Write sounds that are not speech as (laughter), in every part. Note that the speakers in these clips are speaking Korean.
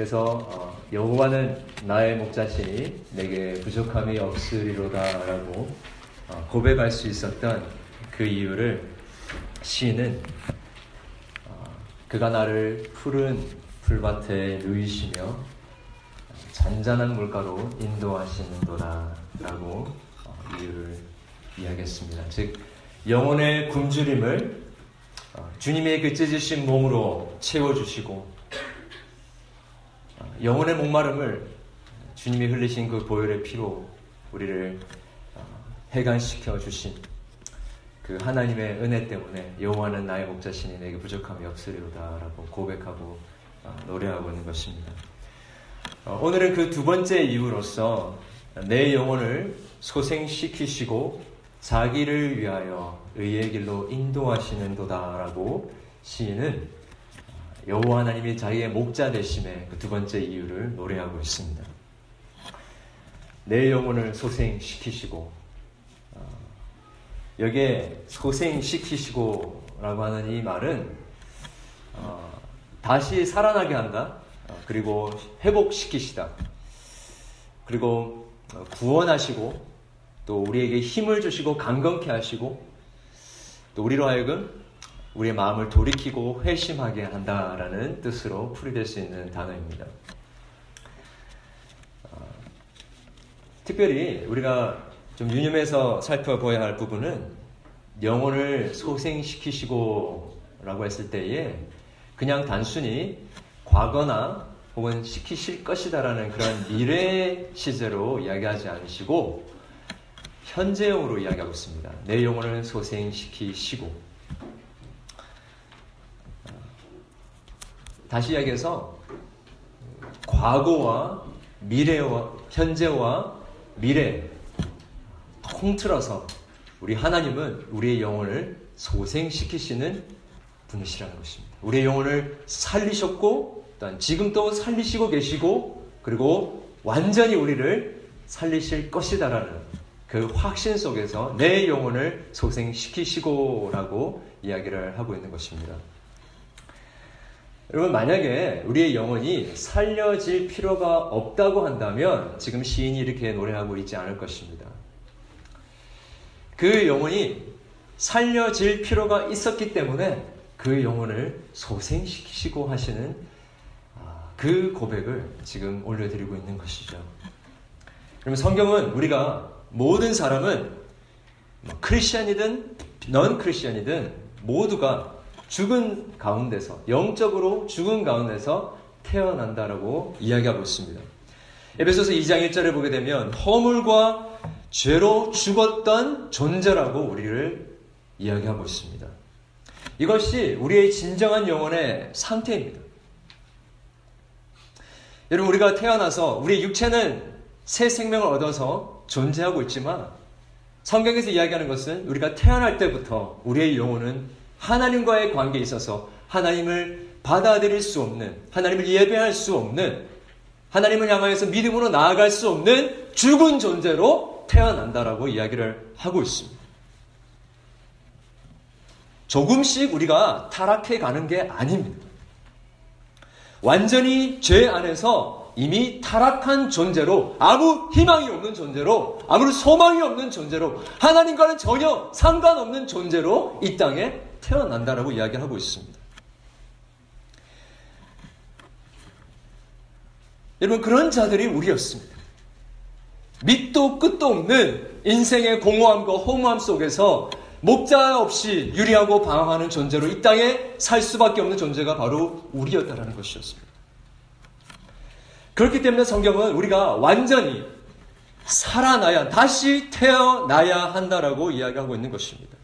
그래서 어, 여호와는 나의 목자시니 내게 부족함이 없으리로다라고 어, 고백할 수 있었던 그 이유를 시인은 어, 그가 나를 푸른 풀밭에 누이시며 잔잔한 물가로 인도하시는도다라고 이유를 이야기했습니다. 즉 영혼의 굶주림을 주님의 그 찢으신 몸으로 채워주시고 영혼의 목마름을 주님이 흘리신 그 보혈의 피로 우리를 어, 해관시켜 주신 그 하나님의 은혜 때문에 여호와는 나의 목자시니 내게 부족함이 없으리로다라고 고백하고 어, 노래하고 있는 것입니다. 어, 오늘은 그 두 번째 이유로서 내 영혼을 소생시키시고 자기를 위하여 의의 길로 인도하시는도다라고 시인은 여호와 하나님이 자기의 목자 되심의 그 두 번째 이유를 노래하고 있습니다. 내 영혼을 소생시키시고 어, 여기에 소생시키시고라고 하는 이 말은 어, 다시 살아나게 한다. 어, 그리고 회복시키시다. 그리고 어, 구원하시고 또 우리에게 힘을 주시고 강건케 하시고 또 우리로 하여금 우리의 마음을 돌이키고 회심하게 한다라는 뜻으로 풀이될 수 있는 단어입니다. 어, 특별히 우리가 좀 유념해서 살펴봐야 할 부분은 영혼을 소생시키시고 라고 했을 때에 그냥 단순히 과거나 혹은 시키실 것이다라는 그런 미래 시제로 이야기하지 않으시고 현재형으로 이야기하고 있습니다. 내 영혼을 소생시키시고 다시 이야기해서 과거와 미래와 현재와 미래 통틀어서 우리 하나님은 우리의 영혼을 소생시키시는 분이시라는 것입니다. 우리의 영혼을 살리셨고 또한 지금도 살리시고 계시고 그리고 완전히 우리를 살리실 것이다라는 그 확신 속에서 내 영혼을 소생시키시고라고 이야기를 하고 있는 것입니다. 여러분, 만약에 우리의 영혼이 살려질 필요가 없다고 한다면 지금 시인이 이렇게 노래하고 있지 않을 것입니다. 그 영혼이 살려질 필요가 있었기 때문에 그 영혼을 소생시키시고 하시는 아, 그 고백을 지금 올려드리고 있는 것이죠. 그러면 성경은 우리가 모든 사람은 뭐 크리스천이든 넌 크리스천이든 모두가 죽은 가운데서 영적으로 죽은 가운데서 태어난다라고 이야기하고 있습니다. 에베소서 2장 1절에 보게 되면 허물과 죄로 죽었던 존재라고 우리를 이야기하고 있습니다. 이것이 우리의 진정한 영혼의 상태입니다. 여러분 우리가 태어나서 우리 육체는 새 생명을 얻어서 존재하고 있지만 성경에서 이야기하는 것은 우리가 태어날 때부터 우리의 영혼은 하나님과의 관계에 있어서 하나님을 받아들일 수 없는, 하나님을 예배할 수 없는, 하나님을 향하여서 믿음으로 나아갈 수 없는 죽은 존재로 태어난다라고 이야기를 하고 있습니다. 조금씩 우리가 타락해 가는 게 아닙니다. 완전히 죄 안에서 이미 타락한 존재로 아무 희망이 없는 존재로 아무 소망이 없는 존재로 하나님과는 전혀 상관없는 존재로 이 땅에 태어난다라고 이야기하고 있습니다. 여러분, 그런 자들이 우리였습니다. 밑도 끝도 없는 인생의 공허함과 허무함 속에서 목자 없이 유리하고 방황하는 존재로 이 땅에 살 수밖에 없는 존재가 바로 우리였다라는 것이었습니다. 그렇기 때문에 성경은 우리가 완전히 살아나야, 다시 태어나야 한다라고 이야기하고 있는 것입니다.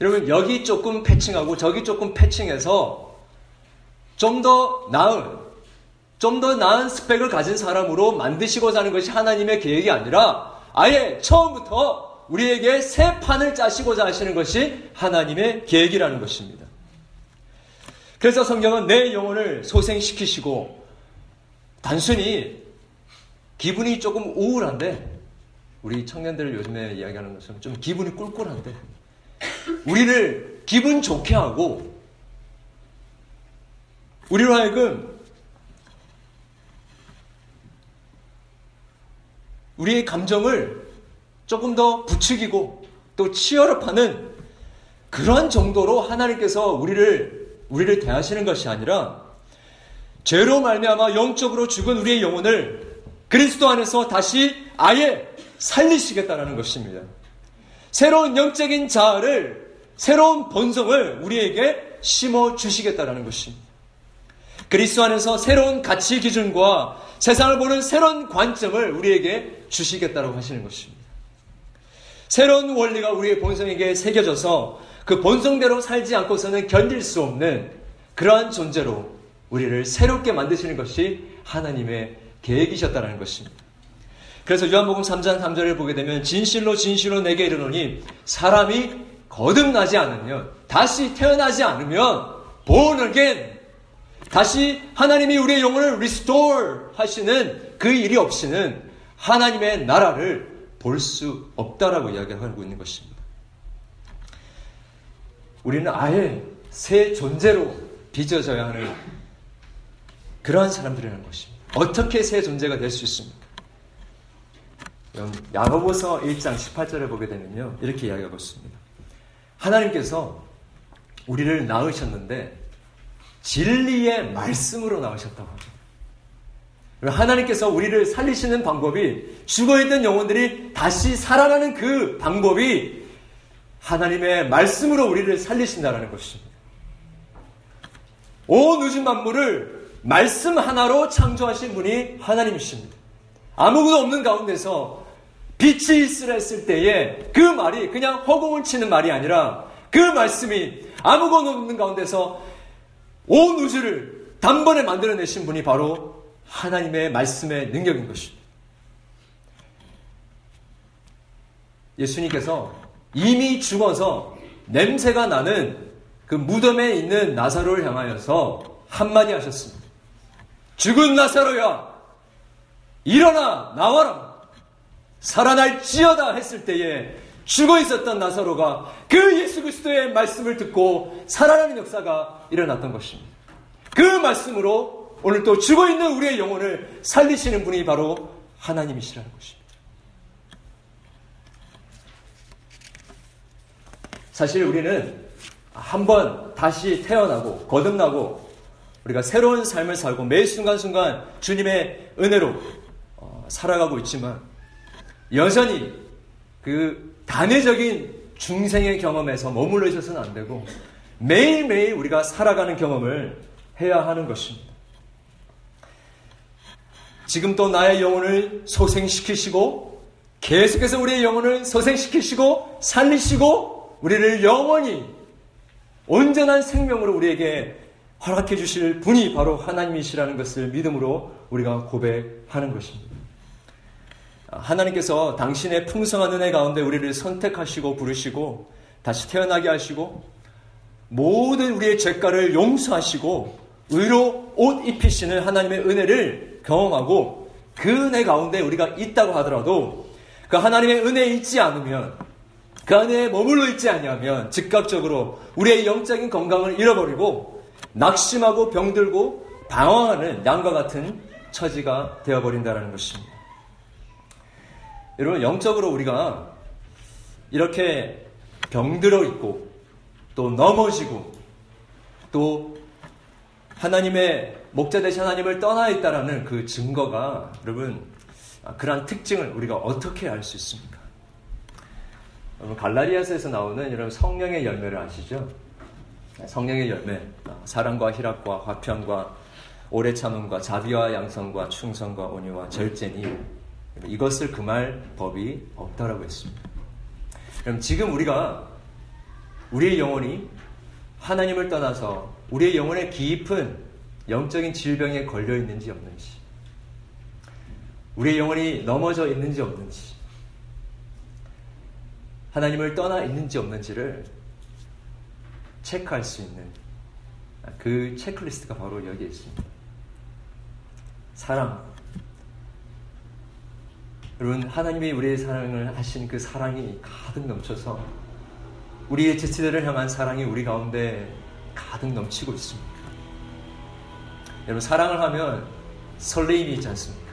여러분, 여기 조금 패칭하고 저기 조금 패칭해서 좀 더 나은, 좀 더 나은 스펙을 가진 사람으로 만드시고자 하는 것이 하나님의 계획이 아니라 아예 처음부터 우리에게 새 판을 짜시고자 하시는 것이 하나님의 계획이라는 것입니다. 그래서 성경은 내 영혼을 소생시키시고 단순히 기분이 조금 우울한데 우리 청년들 요즘에 이야기하는 것처럼 좀 기분이 꿀꿀한데 우리를 기분 좋게 하고 우리로 하여금 우리의 감정을 조금 더 부추기고 또 치열업하는 그런 정도로 하나님께서 우리를 우리를 대하시는 것이 아니라 죄로 말미암아 영적으로 죽은 우리의 영혼을 그리스도 안에서 다시 아예 살리시겠다라는 것입니다. 새로운 영적인 자아를 새로운 본성을 우리에게 심어 주시겠다는 것입니다. 그리스도 안에서 새로운 가치 기준과 세상을 보는 새로운 관점을 우리에게 주시겠다고 하시는 것입니다. 새로운 원리가 우리의 본성에게 새겨져서 그 본성대로 살지 않고서는 견딜 수 없는 그러한 존재로 우리를 새롭게 만드시는 것이 하나님의 계획이셨다는 것입니다. 그래서 요한복음 3장 3절을 보게 되면 진실로 진실로 내게 이르노니 사람이 거듭나지 않으면 다시 태어나지 않으면 born again 다시 하나님이 우리의 영혼을 restore 하시는 그 일이 없이는 하나님의 나라를 볼 수 없다라고 이야기하고 있는 것입니다. 우리는 아예 새 존재로 빚어져야 하는 그러한 사람들이라는 것입니다. 어떻게 새 존재가 될 수 있습니까? 야고보서 1장 18절에 보게 되면요. 이렇게 이야기하고 있습니다. 하나님께서 우리를 낳으셨는데 진리의 말씀으로 낳으셨다고 합니다. 하나님께서 우리를 살리시는 방법이 죽어있던 영혼들이 다시 살아나는 그 방법이 하나님의 말씀으로 우리를 살리신다는 것입니다. 온 우주 만물을 말씀 하나로 창조하신 분이 하나님이십니다. 아무것도 없는 가운데서 빛이 있으라 했을 때에 그 말이 그냥 허공을 치는 말이 아니라 그 말씀이 아무것도 없는 가운데서 온 우주를 단번에 만들어내신 분이 바로 하나님의 말씀의 능력인 것입니다. 예수님께서 이미 죽어서 냄새가 나는 그 무덤에 있는 나사로를 향하여서 한마디 하셨습니다. 죽은 나사로야, 일어나, 나와라. 살아날지어다 했을 때에 죽어 있었던 나사로가 그 예수 그리스도의 말씀을 듣고 살아나는 역사가 일어났던 것입니다. 그 말씀으로 오늘 또 죽어 있는 우리의 영혼을 살리시는 분이 바로 하나님이시라는 것입니다. 사실 우리는 한 번 다시 태어나고 거듭나고 우리가 새로운 삶을 살고 매 순간순간 주님의 은혜로 어, 살아가고 있지만 여전히 그 단회적인 중생의 경험에서 머물러 있어서는 안 되고 매일매일 우리가 살아가는 경험을 해야 하는 것입니다. 지금 또 나의 영혼을 소생시키시고 계속해서 우리의 영혼을 소생시키시고 살리시고 우리를 영원히 온전한 생명으로 우리에게 허락해 주실 분이 바로 하나님이시라는 것을 믿음으로 우리가 고백하는 것입니다. 하나님께서 당신의 풍성한 은혜 가운데 우리를 선택하시고 부르시고 다시 태어나게 하시고 모든 우리의 죄가를 용서하시고 의로 옷 입히시는 하나님의 은혜를 경험하고 그 은혜 가운데 우리가 있다고 하더라도 그 하나님의 은혜에 있지 않으면 그 안에 머물러 있지 않냐면 즉각적으로 우리의 영적인 건강을 잃어버리고 낙심하고 병들고 방황하는 양과 같은 처지가 되어버린다는 것입니다. 여러분, 영적으로 우리가 이렇게 병들어 있고, 또 넘어지고, 또 하나님의 목자 되신 하나님을 떠나 있다라는 그 증거가 여러분 그러한 특징을 우리가 어떻게 알 수 있습니까? 여러분 갈라리아서에서 나오는 여러분 성령의 열매를 아시죠? 성령의 열매, 사랑과 희락과 화평과 오래 참음과 자비와 양성과 충성과 온유와 절제니 이것을 금할 법이 없다라고 했습니다. 그럼 지금 우리가 우리의 영혼이 하나님을 떠나서 우리의 영혼의 깊은 영적인 질병에 걸려 있는지 없는지, 우리의 영혼이 넘어져 있는지 없는지, 하나님을 떠나 있는지 없는지를 체크할 수 있는 그 체크리스트가 바로 여기에 있습니다. 사랑. 여러분, 하나님이 우리의 사랑을 하신 그 사랑이 가득 넘쳐서 우리의 지체들을 향한 사랑이 우리 가운데 가득 넘치고 있습니다. 여러분, 사랑을 하면 설레임이 있지 않습니까?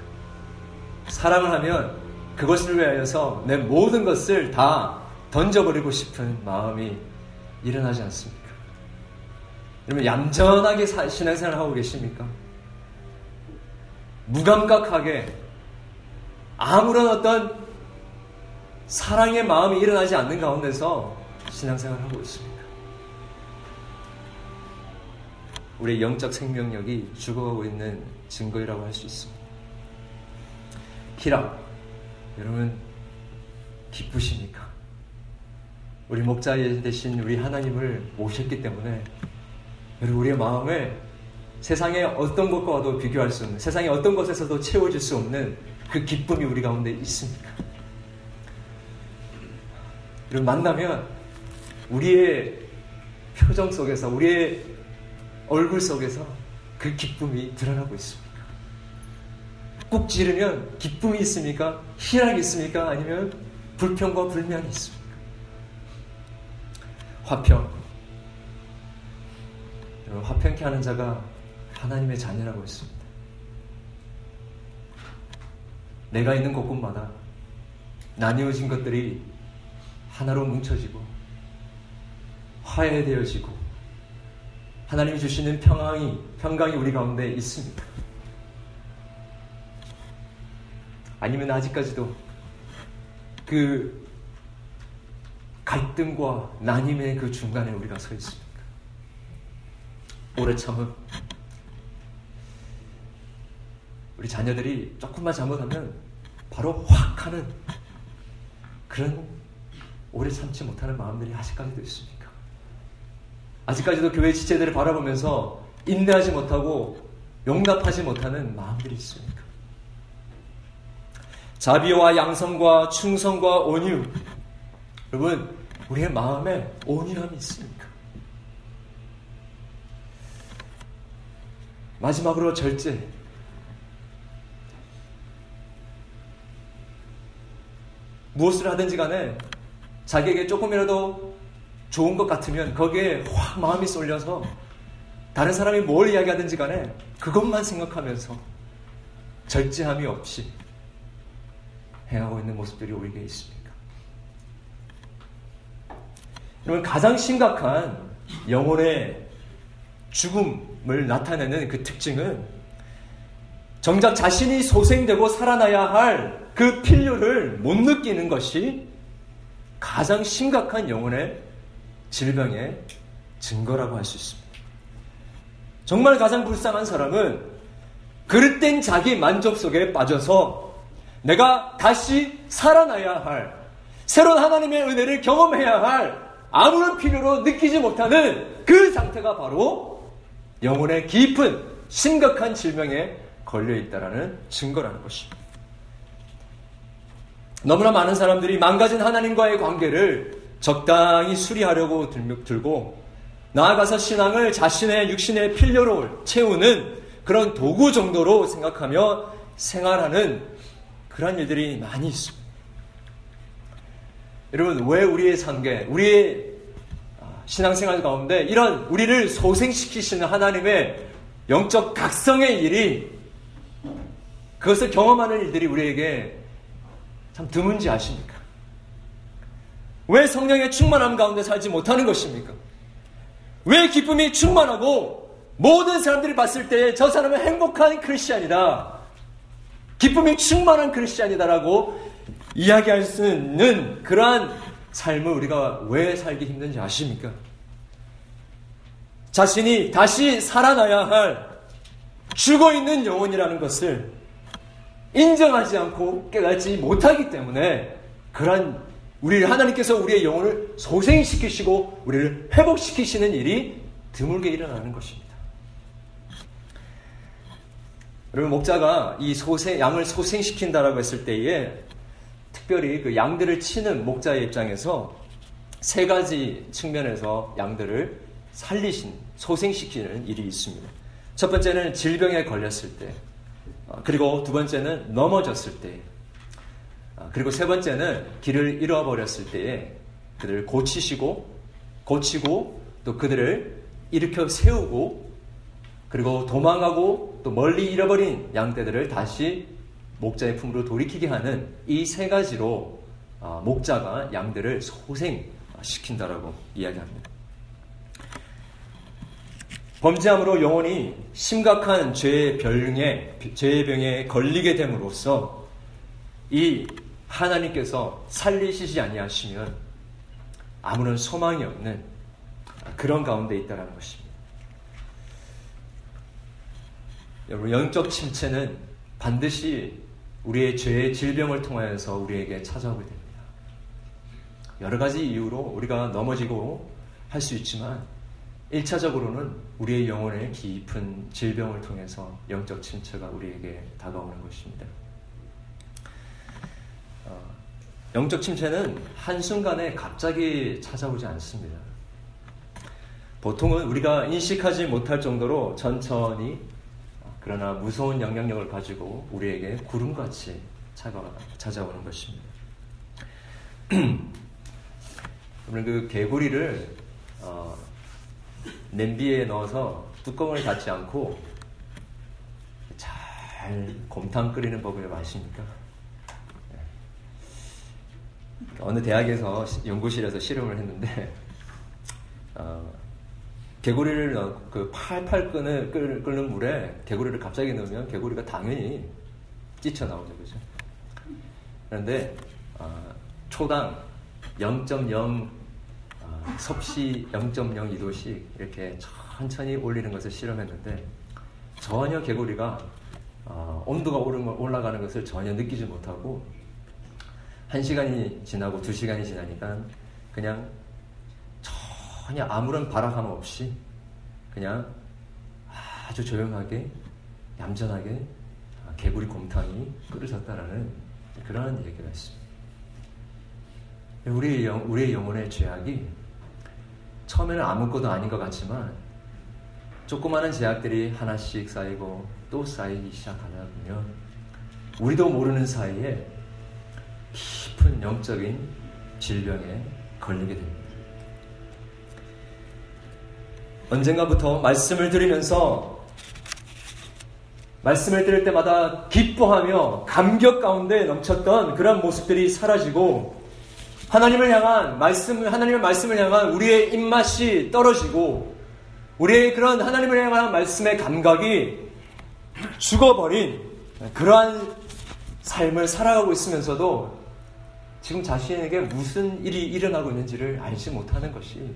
사랑을 하면 그것을 위하여서 내 모든 것을 다 던져버리고 싶은 마음이 일어나지 않습니까? 여러분, 얌전하게 신앙생활 하고 계십니까? 무감각하게 아무런 어떤 사랑의 마음이 일어나지 않는 가운데서 신앙생활 하고 있습니까? 우리의 영적 생명력이 죽어가고 있는 증거이라고 할 수 있습니다. 희락, 여러분 기쁘십니까? 우리 목자 대신 우리 하나님을 모셨기 때문에 여러분 우리의 마음을 세상의 어떤 것과도 비교할 수 없는 세상의 어떤 것에서도 채워질 수 없는 그 기쁨이 우리 가운데 있습니까? 여러분 만나면 우리의 표정 속에서 우리의 얼굴 속에서 그 기쁨이 드러나고 있습니다. 꾹 찌르면 기쁨이 있습니까? 희락이 있습니까? 아니면 불평과 불만이 있습니까? 화평. 화평케 하는 자가 하나님의 자녀라고 했습니다. 내가 있는 곳곳마다 나뉘어진 것들이 하나로 뭉쳐지고 화해되어지고 하나님이 주시는 평강이 평강이 우리 가운데 있습니다. 아니면 아직까지도 그 갈등과 난임의 그 중간에 우리가 서 있습니까? 오래 참음. 우리 자녀들이 조금만 잘못하면 바로 확 하는 그런 오래 참지 못하는 마음들이 아직까지도 있습니까? 아직까지도 교회 지체들을 바라보면서 인내하지 못하고 용납하지 못하는 마음들이 있습니까? 자비와 양성과 충성과 온유. 여러분, 우리의 마음에 온유함이 있습니까? 마지막으로 절제. 무엇을 하든지 간에 자기에게 조금이라도 좋은 것 같으면 거기에 확 마음이 쏠려서 다른 사람이 뭘 이야기하든지 간에 그것만 생각하면서 절제함이 없이 행하고 있는 모습들이 우리에게 있습니까? 여러분, 가장 심각한 영혼의 죽음을 나타내는 그 특징은 정작 자신이 소생되고 살아나야 할 그 필요를 못 느끼는 것이 가장 심각한 영혼의 질병의 증거라고 할 수 있습니다. 정말 가장 불쌍한 사람은 그릇된 자기 만족 속에 빠져서 내가 다시 살아나야 할, 새로운 하나님의 은혜를 경험해야 할 아무런 필요로 느끼지 못하는 그 상태가 바로 영혼의 깊은 심각한 질병에 걸려 있다라는 증거라는 것입니다. 너무나 많은 사람들이 망가진 하나님과의 관계를 적당히 수리하려고 들고 나아가서 신앙을 자신의 육신의 필요로 채우는 그런 도구 정도로 생각하며 생활하는 그런 일들이 많이 있습니다. 여러분, 왜 우리의 상계, 우리의 아, 신앙생활 가운데 이런 우리를 소생시키시는 하나님의 영적 각성의 일이 그것을 경험하는 일들이 우리에게 참 드문지 아십니까? 왜 성령의 충만함 가운데 살지 못하는 것입니까? 왜 기쁨이 충만하고 모든 사람들이 봤을 때 저 사람은 행복한 크리스천이다. 기쁨이 충만한 크리스찬이다라고 이야기할 수 있는 그러한 삶을 우리가 왜 살기 힘든지 아십니까? 자신이 다시 살아나야 할 죽어 있는 영혼이라는 것을 인정하지 않고 깨닫지 못하기 때문에 그러한 우리를 하나님께서 우리의 영혼을 소생시키시고 우리를 회복시키시는 일이 드물게 일어나는 것입니다. 여러분 목자가 이 소생 양을 소생시킨다라고 했을 때에 특별히 그 양들을 치는 목자의 입장에서 세 가지 측면에서 양들을 살리신 소생시키는 일이 있습니다. 첫 번째는 질병에 걸렸을 때, 어, 그리고 두 번째는 넘어졌을 때, 어, 그리고 세 번째는 길을 잃어버렸을 때에 그들을 고치시고 고치고 또 그들을 일으켜 세우고 그리고 도망가고 또 멀리 잃어버린 양떼들을 다시 목자의 품으로 돌이키게 하는 이 세 가지로 아, 목자가 양들을 소생시킨다라고 이야기합니다. 범죄함으로 영혼이 심각한 죄의 병에 죄의 병에 걸리게 됨으로써 이 하나님께서 살리시지 아니하시면 아무런 소망이 없는 그런 가운데 있다는 것입니다. 여러분 영적 침체는 반드시 우리의 죄의 질병을 통하여서 우리에게 찾아오게 됩니다. 여러 가지 이유로 우리가 넘어지고 할 수 있지만 1차적으로는 우리의 영혼의 깊은 질병을 통해서 영적 침체가 우리에게 다가오는 것입니다. 어, 영적 침체는 한순간에 갑자기 찾아오지 않습니다. 보통은 우리가 인식하지 못할 정도로 천천히 그러나 무서운 영향력을 가지고 우리에게 구름같이 찾아오는 것입니다. (clears throat) 오늘 그 개구리를 어, 냄비에 넣어서 뚜껑을 닫지 않고 잘 곰탕 끓이는 법을 아십니까? 네. 어느 대학에서 연구실에서 실험을 했는데 어, 개구리를 넣, 그 팔팔 끄는, 끓는 물에 개구리를 갑자기 넣으면 개구리가 당연히 뛰쳐나오죠. 그죠? 그런데, 어, 초당 0.0, 어, 섭씨 0.02도씩 이렇게 천천히 올리는 것을 실험했는데, 전혀 개구리가 어, 온도가 올라가는 것을 전혀 느끼지 못하고, 한 시간이 지나고 두 시간이 지나니까 그냥 전혀 아무런 발악함 없이 그냥 아주 조용하게 얌전하게 개구리 곰탕이 끓여졌다라는 그러한 얘기가 있습니다. 우리의, 영, 우리의 영혼의 죄악이 처음에는 아무것도 아닌 것 같지만 조그마한 제약들이 하나씩 쌓이고 또 쌓이기 시작하다 보면 우리도 모르는 사이에 깊은 영적인 질병에 걸리게 됩니다. 언젠가부터 말씀을 들으면서 말씀을 들을 때마다 기뻐하며 감격 가운데 넘쳤던 그런 모습들이 사라지고 하나님을 향한 말씀, 하나님의 말씀을 향한 우리의 입맛이 떨어지고 우리의 그런 하나님을 향한 말씀의 감각이 죽어버린 그러한 삶을 살아가고 있으면서도 지금 자신에게 무슨 일이 일어나고 있는지를 알지 못하는 것이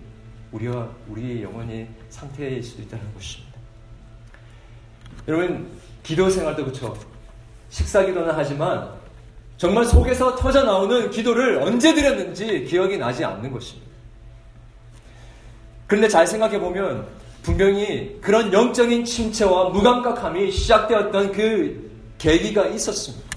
우리와 우리의 영혼이 상태일 수도 있다는 것입니다. 여러분 기도 생활도 그렇죠. 식사 기도는 하지만 정말 속에서 터져 나오는 기도를 언제 드렸는지 기억이 나지 않는 것입니다. 그런데 잘 생각해 보면 분명히 그런 영적인 침체와 무감각함이 시작되었던 그 계기가 있었습니다.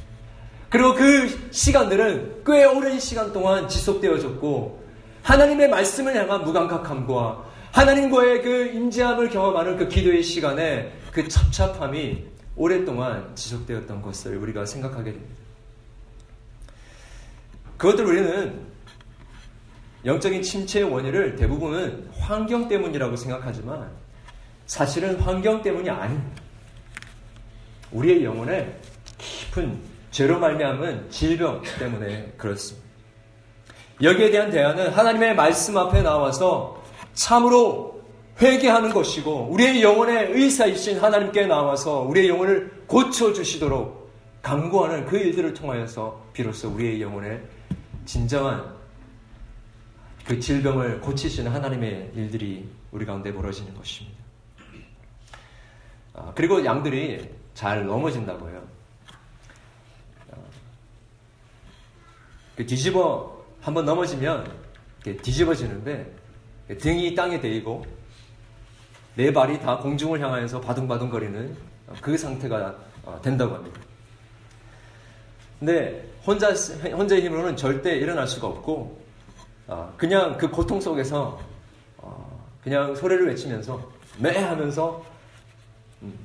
그리고 그 시간들은 꽤 오랜 시간 동안 지속되어졌고 하나님의 말씀을 향한 무감각함과 하나님과의 그 임재함을 경험하는 그 기도의 시간에 그 찹찹함이 오랫동안 지속되었던 것을 우리가 생각하게 됩니다. 그것들 우리는 영적인 침체의 원인을 대부분은 환경 때문이라고 생각하지만 사실은 환경 때문이 아닙니다. 우리의 영혼에 깊은 죄로 말미암은 질병 때문에 그렇습니다. 여기에 대한 대안은 하나님의 말씀 앞에 나와서 참으로 회개하는 것이고 우리의 영혼의 의사이신 하나님께 나와서 우리의 영혼을 고쳐 주시도록 강구하는 그 일들을 통하여서 비로소 우리의 영혼의 진정한 그 질병을 고치시는 하나님의 일들이 우리 가운데 벌어지는 것입니다. 아, 그리고 양들이 잘 넘어진다고 해요. 아, 그 뒤집어 한번 넘어지면 뒤집어지는데 등이 땅에 대이고 네 발이 다 공중을 향하여서 바둥바둥거리는 그 상태가 어, 된다고 합니다. 근데 혼자 혼자의 힘으로는 절대 일어날 수가 없고 어, 그냥 그 고통 속에서 어, 그냥 소리를 외치면서 매 하면서 음,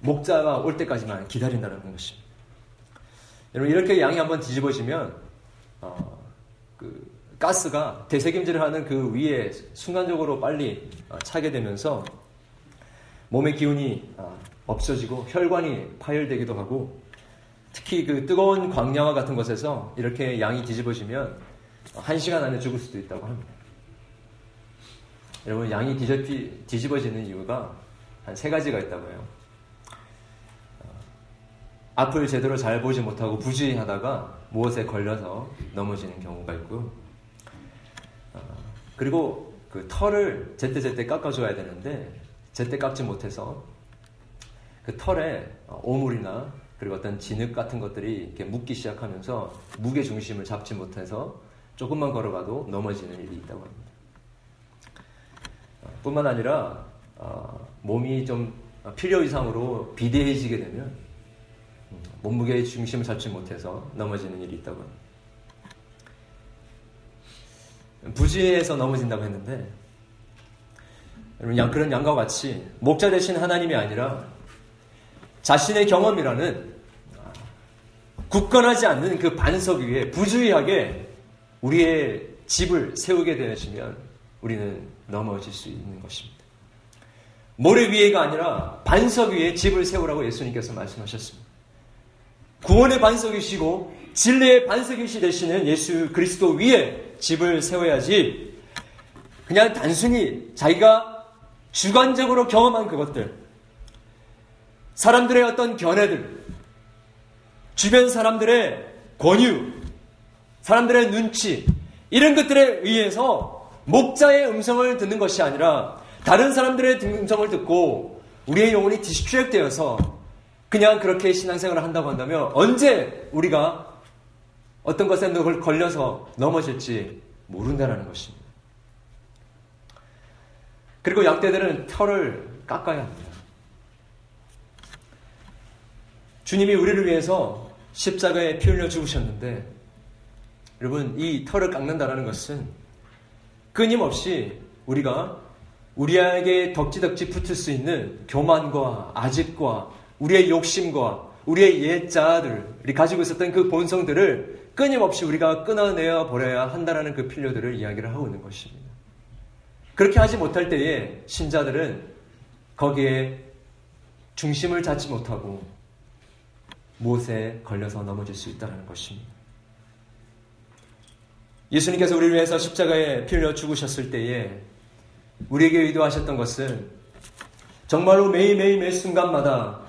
목자가 올 때까지만 기다린다는 것입니다. 여러분 이렇게 양이 한번 뒤집어지면 그 가스가 대세김질을 하는 그 위에 순간적으로 빨리 어, 차게 되면서 몸의 기운이 어, 없어지고 혈관이 파열되기도 하고 특히 그 뜨거운 광야와 같은 곳에서 이렇게 양이 뒤집어지면 한 시간 안에 죽을 수도 있다고 합니다. 여러분 양이 뒤집 어지는 이유가 한 세 가지가 있다고 해요. 어, 앞을 제대로 잘 보지 못하고 부주의하다가 무엇에 걸려서 넘어지는 경우가 있고 어, 그리고 그 털을 제때제때 깎아줘야 되는데 제때 깎지 못해서 그 털에 오물이나 그리고 어떤 진흙 같은 것들이 이렇게 묻기 시작하면서 무게 중심을 잡지 못해서 조금만 걸어가도 넘어지는 일이 있다고 합니다. 뿐만 아니라 어, 몸이 좀 필요 이상으로 비대해지게 되면 음, 몸무게의 중심을 잡지 못해서 넘어지는 일이 있다고 합니다. 부지에서 넘어진다고 했는데 그런 양과 같이 목자 대신 하나님이 아니라 자신의 경험이라는 굳건하지 않는 그 반석 위에 부주의하게 우리의 집을 세우게 되시면 우리는 넘어질 수 있는 것입니다. 모래 위에가 아니라 반석 위에 집을 세우라고 예수님께서 말씀하셨습니다. 구원의 반석이시고 진리의 반석이시 되시는 예수 그리스도 위에 집을 세워야지 그냥 단순히 자기가 주관적으로 경험한 그것들 사람들의 어떤 견해들 주변 사람들의 권유 사람들의 눈치 이런 것들에 의해서 목자의 음성을 듣는 것이 아니라 다른 사람들의 음성을 듣고 우리의 영혼이 디스트랙 되어서 그냥 그렇게 신앙생활을 한다고 한다면 언제 우리가 어떤 것에 걸려서 넘어질지 모른다는 것입니다. 그리고 양떼들은 털을 깎아야 합니다. 주님이 우리를 위해서 십자가에 피 흘려 죽으셨는데 여러분 이 털을 깎는다라는 것은 끊임없이 우리가 우리에게 덕지덕지 붙을 수 있는 교만과 아집과 우리의 욕심과 우리의 옛자들이 가지고 있었던 그 본성들을 끊임없이 우리가 끊어내어 버려야 한다라는 그 필요들을 이야기를 하고 있는 것입니다. 그렇게 하지 못할 때에 신자들은 거기에 중심을 잡지 못하고 무엇에 걸려서 넘어질 수 있다는 것입니다. 예수님께서 우리를 위해서 십자가에 피 흘려 죽으셨을 때에 우리에게 의도하셨던 것은 정말로 매일매일 매 순간마다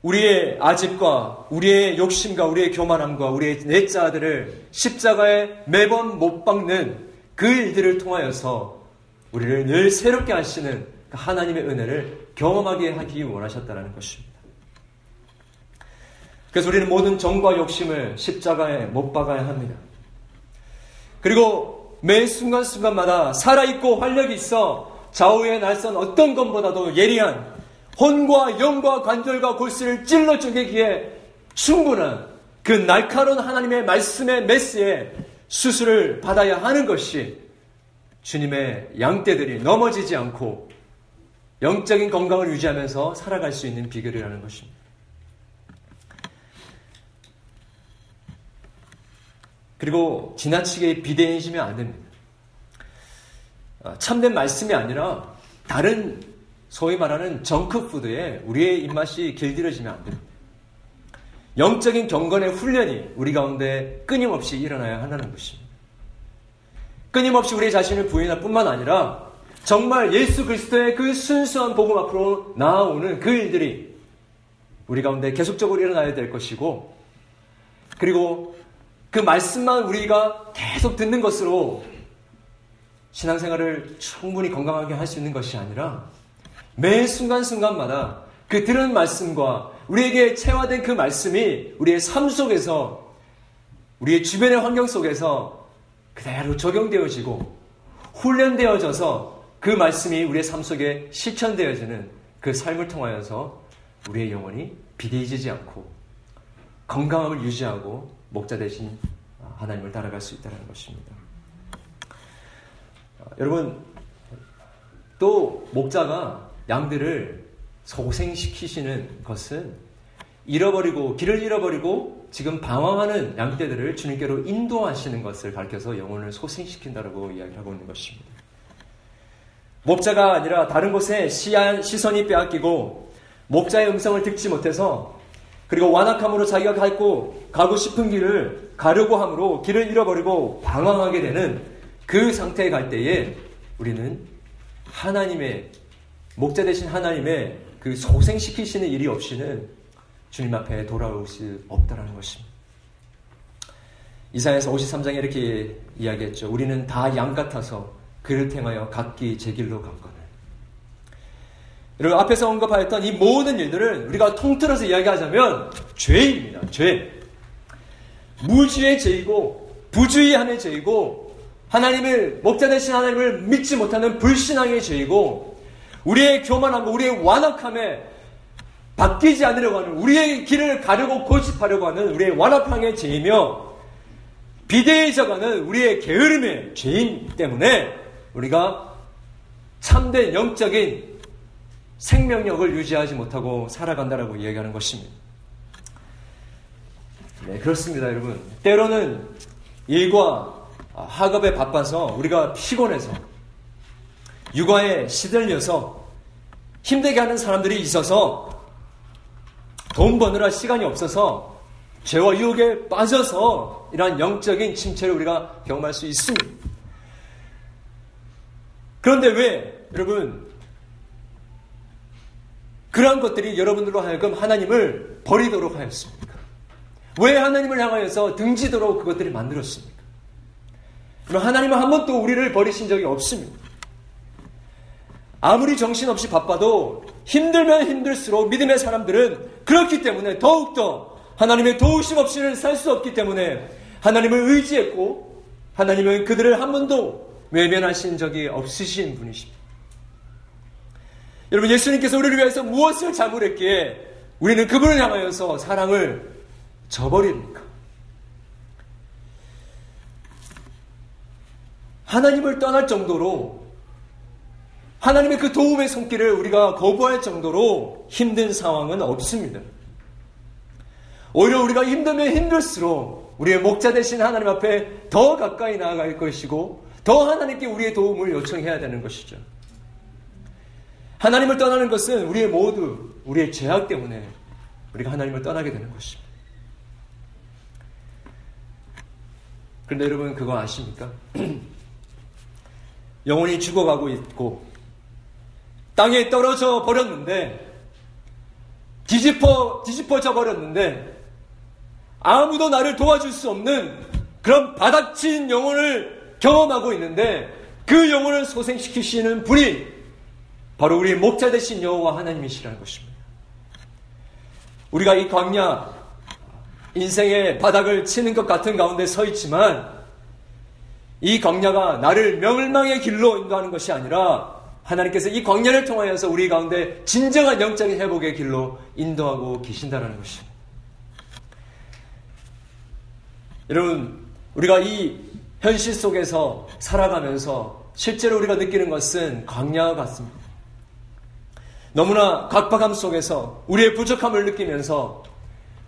우리의 아집과 우리의 욕심과 우리의 교만함과 우리의 내자들을 십자가에 매번 못 박는 그 일들을 통하여서 우리를 늘 새롭게 하시는 그 하나님의 은혜를 경험하게 하기 원하셨다는 것입니다. 그래서 우리는 모든 정과 욕심을 십자가에 못 박아야 합니다. 그리고 매 순간순간마다 살아있고 활력이 있어 좌우에 날선 어떤 것보다도 예리한 혼과 영과 관절과 골수를 찔러 쪼개기에 충분한 그 날카로운 하나님의 말씀의 메스에 수술을 받아야 하는 것이 주님의 양떼들이 넘어지지 않고 영적인 건강을 유지하면서 살아갈 수 있는 비결이라는 것입니다. 그리고 지나치게 비대해지면 안 됩니다. 아, 참된 말씀이 아니라 다른 소위 말하는 정크푸드에 우리의 입맛이 길들여지면 안 됩니다. 영적인 경건의 훈련이 우리 가운데 끊임없이 일어나야 한다는 것입니다. 끊임없이 우리 자신을 부인할 뿐만 아니라 정말 예수 그리스도의 그 순수한 복음 앞으로 나아오는 그 일들이 우리 가운데 계속적으로 일어나야 될 것이고 그리고 그 말씀만 우리가 계속 듣는 것으로 신앙생활을 충분히 건강하게 할 수 있는 것이 아니라 매 순간순간마다 그 들은 말씀과 우리에게 체화된 그 말씀이 우리의 삶 속에서 우리의 주변의 환경 속에서 그대로 적용되어지고 훈련되어져서 그 말씀이 우리의 삶 속에 실천되어지는 그 삶을 통하여서 우리의 영혼이 비대해지지 않고 건강함을 유지하고 목자 대신 하나님을 따라갈 수 있다는 것입니다. 여러분, 또 목자가 양들을 소생시키시는 것은 잃어버리고 길을 잃어버리고 지금 방황하는 양떼들을 주님께로 인도하시는 것을 가르쳐서 영혼을 소생시킨다고 이야기를 하고 있는 것입니다. 목자가 아니라 다른 곳에 시선이 빼앗기고 목자의 음성을 듣지 못해서 그리고 완악함으로 자기가 가고 가고 싶은 길을 가려고 함으로 길을 잃어버리고 방황하게 되는 그 상태에 갈 때에 우리는 하나님의 목자 되신 하나님의 그 소생시키시는 일이 없이는 주님 앞에 돌아올 수 없다라는 것입니다. 이사에서 53장에 이렇게 이야기했죠. 우리는 다 양 같아서 그를 행하여 각기 제 길로 갔거늘. 여러분 앞에서 언급하였던 이 모든 일들은 우리가 통틀어서 이야기하자면 죄입니다. 죄. 무주의 죄이고 부주의함의 죄이고 하나님을 목자 되신 하나님을 믿지 못하는 불신앙의 죄이고 우리의 교만함과 우리의 완악함에 바뀌지 않으려고 하는 우리의 길을 가려고 고집하려고 하는 우리의 완악함의 죄이며 비대해져가는 우리의 게으름의 죄인 때문에 우리가 참된 영적인 생명력을 유지하지 못하고 살아간다라고 이야기하는 것입니다. 네, 그렇습니다, 여러분. 때로는 일과 학업에 바빠서 우리가 피곤해서 육아에 시들려서 힘들게 하는 사람들이 있어서 돈 버느라 시간이 없어서 죄와 유혹에 빠져서 이러한 영적인 침체를 우리가 경험할 수 있습니다. 그런데 왜 여러분 그러한 것들이 여러분들로 하여금 하나님을 버리도록 하였습니까? 왜 하나님을 향하여서 등지도록 그것들이 만들었습니까? 하나님은 한 번도 우리를 버리신 적이 없습니다. 아무리 정신없이 바빠도 힘들면 힘들수록 믿음의 사람들은 그렇기 때문에 더욱더 하나님의 도우심 없이는 살 수 없기 때문에 하나님을 의지했고 하나님은 그들을 한 번도 외면하신 적이 없으신 분이십니다. 여러분 예수님께서 우리를 위해서 무엇을 잘못했기에 우리는 그분을 향하여서 사랑을 저버립니까? 하나님을 떠날 정도로 하나님의 그 도움의 손길을 우리가 거부할 정도로 힘든 상황은 없습니다. 오히려 우리가 힘들면 힘들수록 우리의 목자 되신 하나님 앞에 더 가까이 나아갈 것이고 더 하나님께 우리의 도움을 요청해야 되는 것이죠. 하나님을 떠나는 것은 우리의 모두 우리의 죄악 때문에 우리가 하나님을 떠나게 되는 것입니다. 그런데 여러분 그거 아십니까? (clears throat) 영혼이 죽어가고 있고 땅에 떨어져 버렸는데 뒤집어 뒤집어져 버렸는데 아무도 나를 도와줄 수 없는 그런 바닥친 영혼을 경험하고 있는데 그 영혼을 소생시키시는 분이 바로 우리의 목자 되신 여호와 하나님이시라는 것입니다. 우리가 이 광야 인생의 바닥을 치는 것 같은 가운데 서 있지만 이 광야가 나를 멸망의 길로 인도하는 것이 아니라 하나님께서 이 광야를 통하여서 우리 가운데 진정한 영적인 회복의 길로 인도하고 계신다는 것입니다. 여러분, 우리가 이 현실 속에서 살아가면서 실제로 우리가 느끼는 것은 광야 같습니다. 너무나 각박함 속에서 우리의 부족함을 느끼면서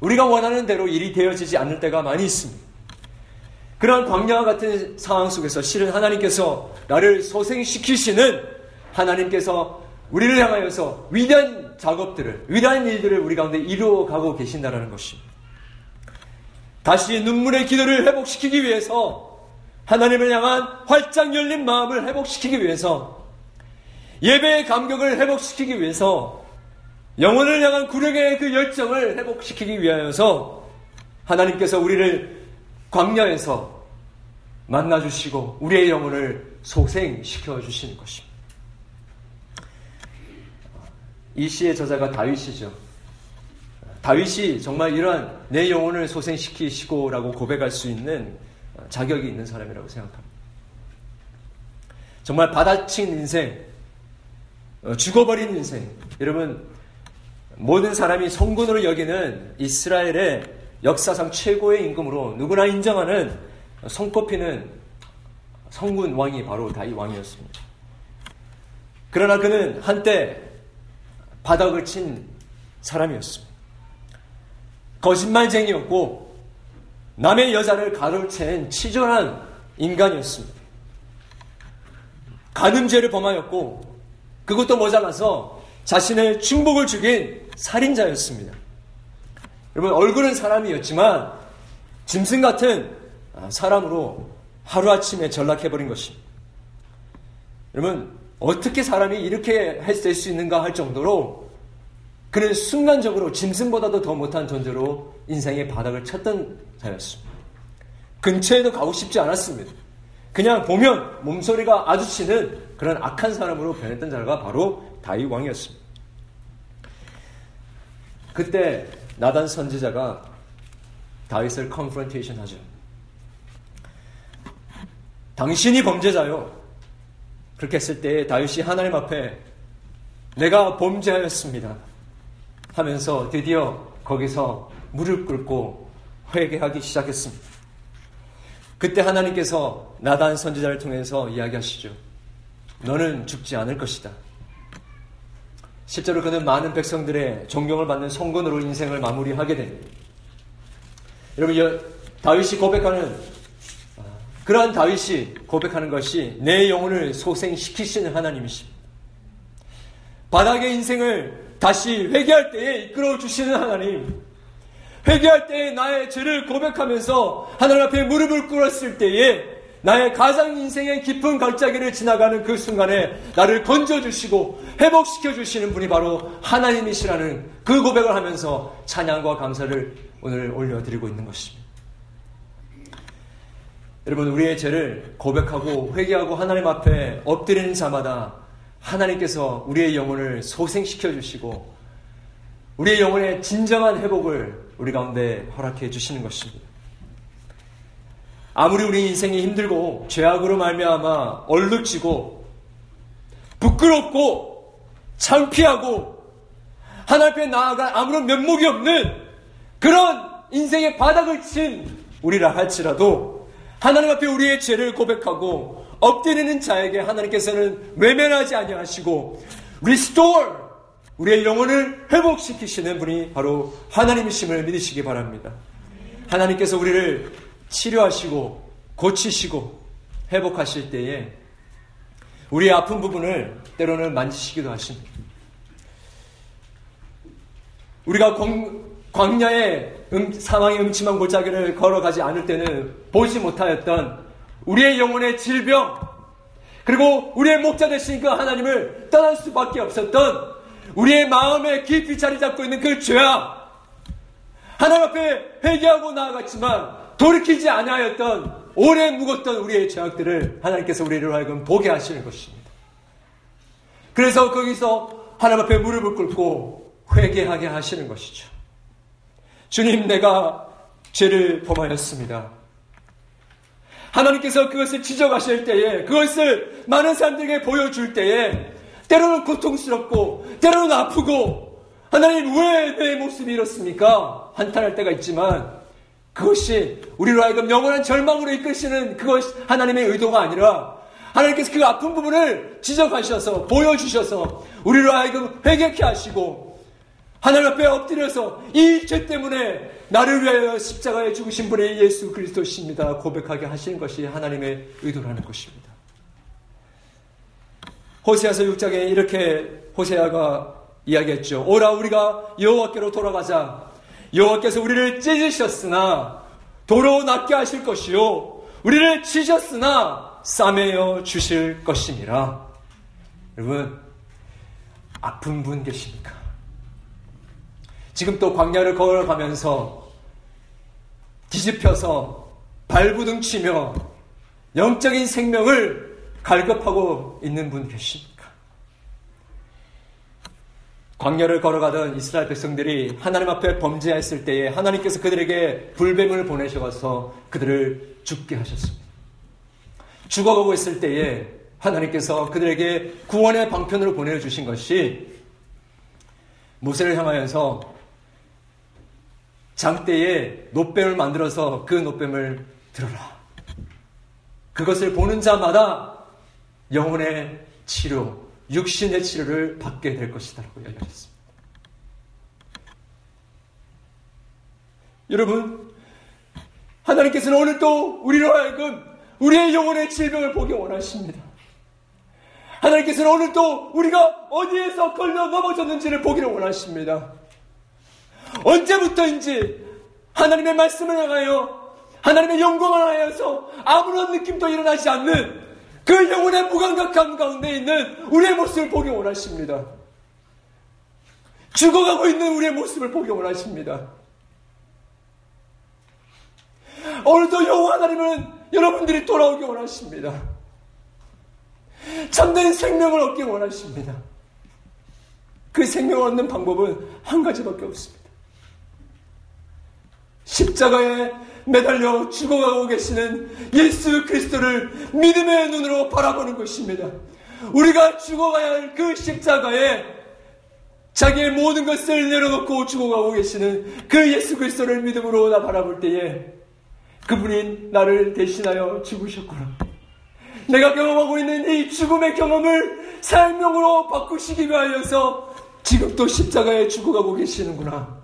우리가 원하는 대로 일이 되어지지 않을 때가 많이 있습니다. 그러한 광야와 같은 상황 속에서 실은 하나님께서 나를 소생시키시는 하나님께서 우리를 향하여서 위대한 작업들을, 위대한 일들을 우리 가운데 이루어 가고 계신다는 것입니다. 다시 눈물의 기도를 회복시키기 위해서 하나님을 향한 활짝 열린 마음을 회복시키기 위해서 예배의 감격을 회복시키기 위해서 영혼을 향한 구력의 그 열정을 회복시키기 위하여서 하나님께서 우리를 광야에서 만나주시고 우리의 영혼을 소생시켜 주시는 것입니다. 이 시의 저자가 다윗이죠. 다윗이 정말 이러한 내 영혼을 소생시키시고라고 고백할 수 있는 자격이 있는 사람이라고 생각합니다. 정말 바다친 인생, 어, 죽어버린 인생. 여러분, 모든 사람이 성군으로 여기는 이스라엘의 역사상 최고의 임금으로 누구나 인정하는 손꼽히는 성군 왕이 바로 다윗 왕이었습니다. 그러나 그는 한때 바닥을 친 사람이었습니다. 거짓말쟁이였고 남의 여자를 가로챈 치졸한 인간이었습니다. 가늠죄를 범하였고 그것도 모자라서 자신의 충복을 죽인 살인자였습니다. 여러분, 얼굴은 사람이었지만 짐승 같은 사람으로 하루아침에 전락해버린 것입니다. 여러분, 어떻게 사람이 이렇게 될수 있는가 할 정도로 그는 순간적으로 짐승보다도 더 못한 존재로 인생의 바닥을 쳤던 자였습니다. 근처에도 가고 싶지 않았습니다. 그냥 보면 몸소리가 아주치는 그런 악한 사람으로 변했던 자가 바로 다윗 왕이었습니다. 그때 나단 선지자가 다윗을 컨프런테이션 하죠. 당신이 범죄자요. 그렇게 했을 때 다윗이 하나님 앞에 내가 범죄하였습니다. 하면서 드디어 거기서 무릎 꿇고 회개하기 시작했습니다. 그때 하나님께서 나단 선지자를 통해서 이야기하시죠. 너는 죽지 않을 것이다. 실제로 그는 많은 백성들의 존경을 받는 성군으로 인생을 마무리하게 됩니다. 여러분, 다윗이 고백하는 그러한 다윗이 고백하는 것이 내 영혼을 소생시키시는 하나님이십니다. 바닥의 인생을 다시 회개할 때에 이끌어 주시는 하나님. 회개할 때에 나의 죄를 고백하면서 하나님 앞에 무릎을 꿇었을 때에 나의 가장 인생의 깊은 갈자기를 지나가는 그 순간에 나를 건져주시고 회복시켜주시는 분이 바로 하나님이시라는 그 고백을 하면서 찬양과 감사를 오늘 올려드리고 있는 것입니다. 여러분, 우리의 죄를 고백하고 회개하고 하나님 앞에 엎드리는 자마다 하나님께서 우리의 영혼을 소생시켜 주시고 우리의 영혼의 진정한 회복을 우리 가운데 허락해 주시는 것입니다. 아무리 우리 인생이 힘들고 죄악으로 말미암아 얼룩지고 부끄럽고 창피하고 하나님 앞에 나아갈 아무런 면목이 없는 그런 인생의 바닥을 친 우리라 할지라도 하나님 앞에 우리의 죄를 고백하고 엎드리는 자에게 하나님께서는 외면하지 아니하시고 restore 우리의 영혼을 회복시키시는 분이 바로 하나님이심을 믿으시기 바랍니다. 하나님께서 우리를 치료하시고 고치시고 회복하실 때에 우리의 아픈 부분을 때로는 만지시기도 하십니다. 우리가 광야의 음, 사망의 음침한 골짜기를 걸어가지 않을 때는 보지 못하였던 우리의 영혼의 질병, 그리고 우리의 목자 되신 그 하나님을 떠날 수밖에 없었던 우리의 마음에 깊이 자리 잡고 있는 그 죄악, 하나님 앞에 회개하고 나아갔지만 돌이키지 아니하였던 오래 묵었던 우리의 죄악들을 하나님께서 우리를 하여금 보게 하시는 것입니다. 그래서 거기서 하나님 앞에 무릎을 꿇고 회개하게 하시는 것이죠. 주님, 내가 죄를 범하였습니다. 하나님께서 그것을 지적하실 때에, 그것을 많은 사람들에게 보여줄 때에, 때로는 고통스럽고, 때로는 아프고, 하나님 왜 내 모습이 이렇습니까? 한탄할 때가 있지만, 그것이 우리로 하여금 영원한 절망으로 이끄시는 그것 하나님의 의도가 아니라, 하나님께서 그 아픈 부분을 지적하셔서, 보여주셔서, 우리로 하여금 회개케 하시고, 하나님 앞에 엎드려서 이 죄 때문에 나를 위하여 십자가에 죽으신 분이 예수 그리스도십니다. 고백하게 하시는 것이 하나님의 의도라는 것입니다. 호세아서 6장에 이렇게 호세아가 이야기했죠. 오라 우리가 여호와께로 돌아가자. 여호와께서 우리를 찢으셨으나 도로 낫게 하실 것이요 우리를 치셨으나 싸매어 주실 것이니라. 여러분 아픈 분 계십니까? 지금 또 광야를 걸어가면서 뒤집혀서 발부둥 치며 영적인 생명을 갈급하고 있는 분 계십니까? 광야를 걸어가던 이스라엘 백성들이 하나님 앞에 범죄했을 때에 하나님께서 그들에게 불뱀을 보내셔서 그들을 죽게 하셨습니다. 죽어가고 있을 때에 하나님께서 그들에게 구원의 방편으로 보내주신 것이 모세를 향하여서 장대에 노뱀을 만들어서 그 노뱀을 들어라. 그것을 보는 자마다 영혼의 치료, 육신의 치료를 받게 될 것이다라고 이야기했습니다. 여러분, 하나님께서는 오늘 또 우리로 하여금 우리의 영혼의 질병을 보기 원하십니다. 하나님께서는 오늘 또 우리가 어디에서 걸려 넘어졌는지를 보기를 원하십니다. 언제부터인지 하나님의 말씀을 향하여 하나님의 영광을 하여서 아무런 느낌도 일어나지 않는 그 영혼의 무감각함 가운데 있는 우리의 모습을 보기 원하십니다. 죽어가고 있는 우리의 모습을 보기 원하십니다. 오늘도 여호와 하나님은 여러분들이 돌아오기 원하십니다. 참된 생명을 얻기 원하십니다. 그 생명을 얻는 방법은 한 가지밖에 없습니다. 십자가에 매달려 죽어가고 계시는 예수 그리스도를 믿음의 눈으로 바라보는 것입니다. 우리가 죽어가야 할 그 십자가에 자기의 모든 것을 내려놓고 죽어가고 계시는 그 예수 그리스도를 믿음으로 나 바라볼 때에 그분이 나를 대신하여 죽으셨구나. 내가 경험하고 있는 이 죽음의 경험을 생명으로 바꾸시기 위하여서 지금 또 십자가에 죽어가고 계시는구나.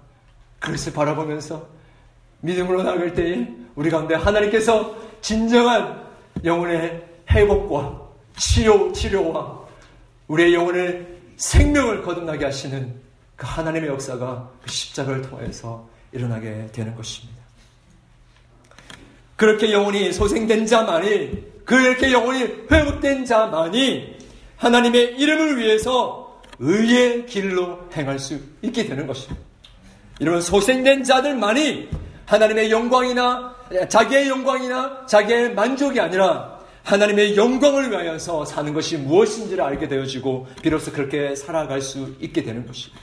그것을 바라보면서 믿음으로 나갈 때에 우리 가운데 하나님께서 진정한 영혼의 회복과 치료, 치료와 우리의 영혼을 생명을 거듭나게 하시는 그 하나님의 역사가 그 십자가를 통해서 일어나게 되는 것입니다. 그렇게 영혼이 소생된 자만이 그렇게 영혼이 회복된 자만이 하나님의 이름을 위해서 의의 길로 행할 수 있게 되는 것입니다. 이런 소생된 자들만이 하나님의 영광이나 자기의 영광이나 자기의 만족이 아니라 하나님의 영광을 위하여서 사는 것이 무엇인지를 알게 되어지고 비로소 그렇게 살아갈 수 있게 되는 것입니다.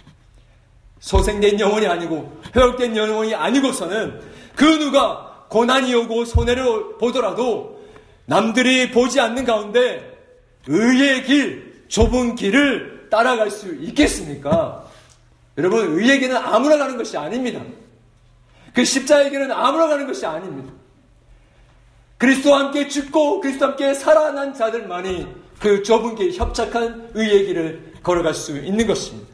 소생된 영혼이 아니고 회복된 영혼이 아니고서는 그 누가 고난이 오고 손해를 보더라도 남들이 보지 않는 가운데 의의 길, 좁은 길을 따라갈 수 있겠습니까? 여러분, 의의 길은 아무나 가는 것이 아닙니다. 그 십자의 길은 아무나 가는 것이 아닙니다. 그리스도와 함께 죽고 그리스도와 함께 살아난 자들만이 그 좁은 길, 협착한 의의 길을 걸어갈 수 있는 것입니다.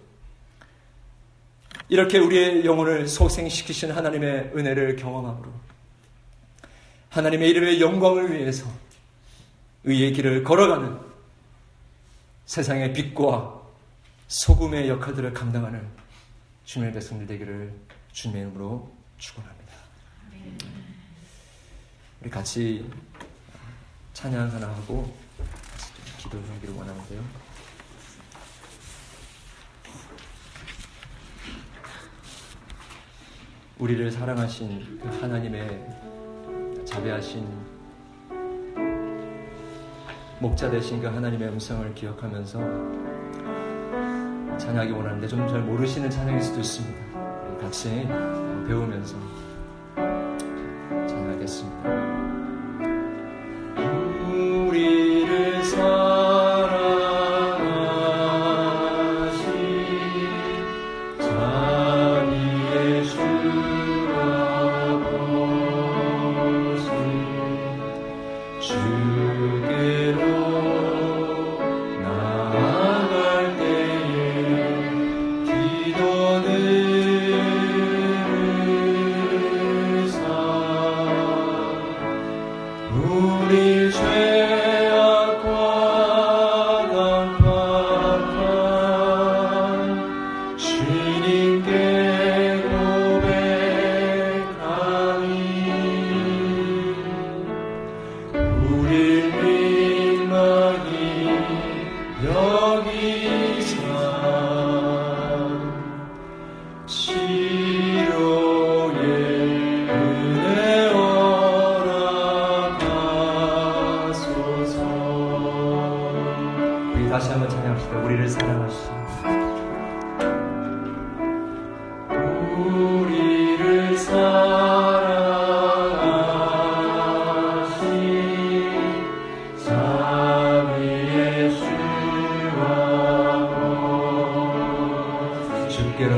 이렇게 우리의 영혼을 소생시키신 하나님의 은혜를 경험함으로 하나님의 이름의 영광을 위해서 의의 길을 걸어가는 세상의 빛과 소금의 역할들을 감당하는 주님의 백성들 되기를 주님의 이름으로 축원합니다. 우리 같이 찬양 하나 하고 기도 하기를 원하는데요. 우리를 사랑하신 그 하나님의 자비하신 목자 되신 그 하나님의 음성을 기억하면서 찬양하기 원하는데 좀 잘 모르시는 찬양일 수도 있습니다. 같이 배우면서 찬양하겠습니다.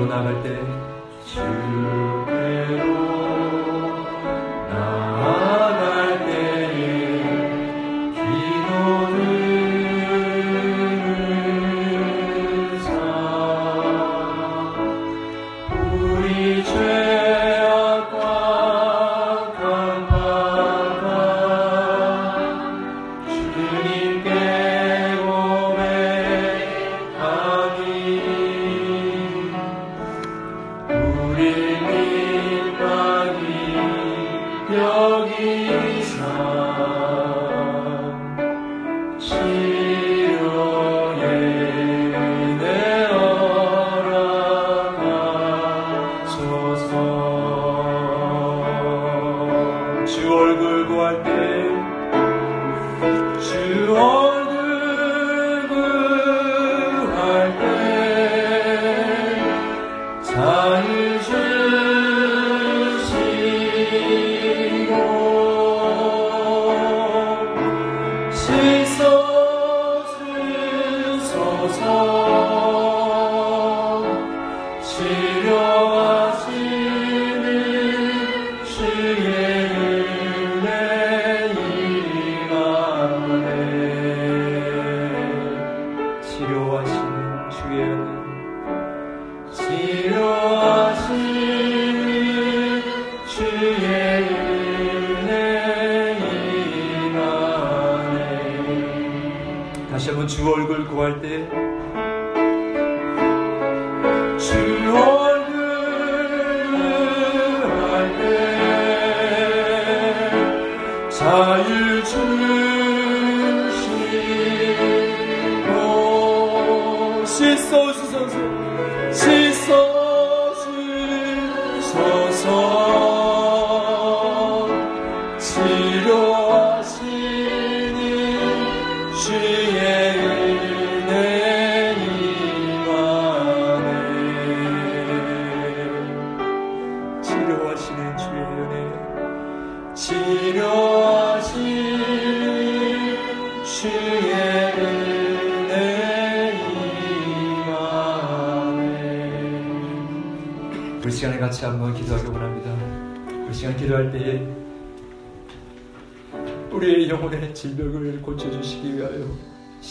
우리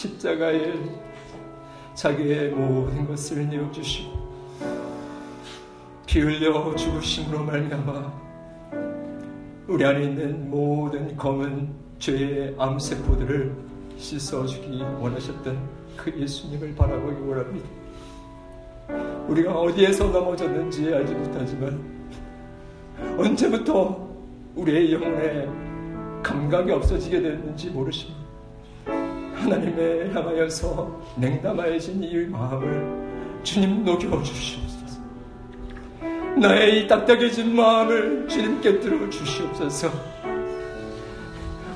십자가에 자기의 모든 것을 내어주시고 피 흘려 죽으심으로 말미암아 우리 안에 있는 모든 검은 죄의 암세포들을 씻어주기 원하셨던 그 예수님을 바라보기 원합니다. 우리가 어디에서 넘어졌는지 알지 못하지만 언제부터 우리의 영혼에 감각이 없어지게 됐는지 모르십니다. 하나님의 향하여서 냉담하여진 이 마음을 주님 녹여주시옵소서. 나의 이 딱딱해진 마음을 주님 께 들어 주시옵소서.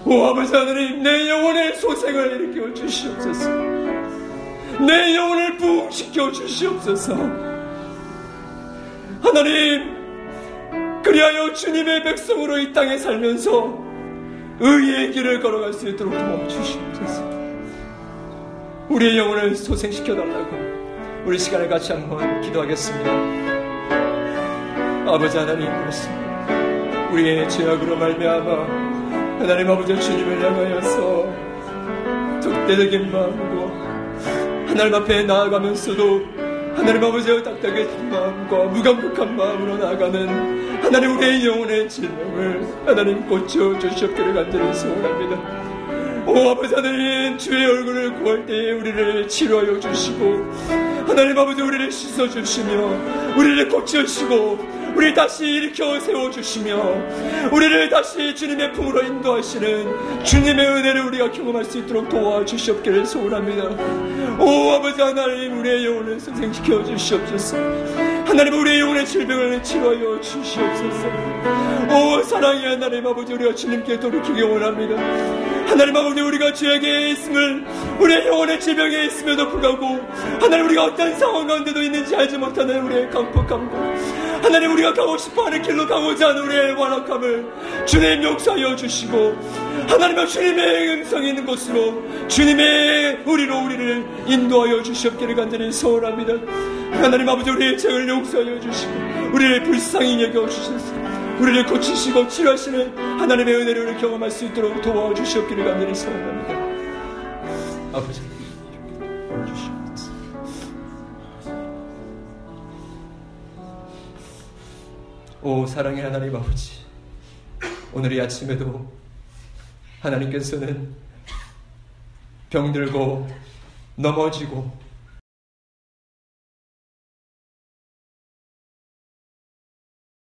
오 아버지 하나님 내 영혼의 소생을 일으켜 주시옵소서. 내 영혼을 부흥시켜 주시옵소서. 하나님, 그리하여 주님의 백성으로 이 땅에 살면서 의의 길을 걸어갈 수 있도록 도와주시옵소서. 우리의 영혼을 소생시켜 달라고 우리 시간을 같이 한번 기도하겠습니다. 아버지 하나님 그렇습니다. 우리의 죄악으로 말미암아 하나님 아버지 주님을 향하여서 독대적인 마음으로 하나님 앞에 나아가면서도 하나님 아버지의 딱딱해진 마음과 무감격한 마음으로 나아가는 하나님 우리의 영혼의 질병을 하나님 고쳐 주시옵기를 간절히 소원합니다. 오 아버지 하나님 주의 얼굴을 구할 때에 우리를 치료하여 주시고 하나님 아버지 우리를 씻어주시며 우리를 고쳐주시고 우리 다시 일으켜 세워주시며 우리를 다시 주님의 품으로 인도하시는 주님의 은혜를 우리가 경험할 수 있도록 도와주시옵기를 소원합니다. 오 아버지 하나님 우리의 영혼을 선생시켜 주시옵소서 하나님 우리의 영혼의 질병을 치료하여 주시옵소서. 오 사랑의 하나님 아버지 우리가 주님께 돌이키기 원합니다. 하나님 아버지 우리가 죄악에 있음을 우리의 영혼의 질병에 있음에도 불구하고 하나님 우리가 어떤 상황 가운데도 있는지 알지 못하는 우리의 강폭함과 하나님 우리가 가고 싶어하는 길로 가고자 하는 우리의 완악함을 주님 용서하여 주시고 하나님의 주님의 음성이 있는 곳으로 주님의 우리로 우리를 인도하여 주시옵기를 간절히 소원합니다. 하나님 아버지 우리의 죄를 용서하여 주시고 우리를 불쌍히 여겨 주셔서 우리를 고치시고 치료하시는 하나님의 은혜를 경험할 수 있도록 도와주시옵기를 간절히 소원합니다. 아버지 오 사랑의 하나님 아버지 오늘 이 아침에도 하나님께서는 병들고 넘어지고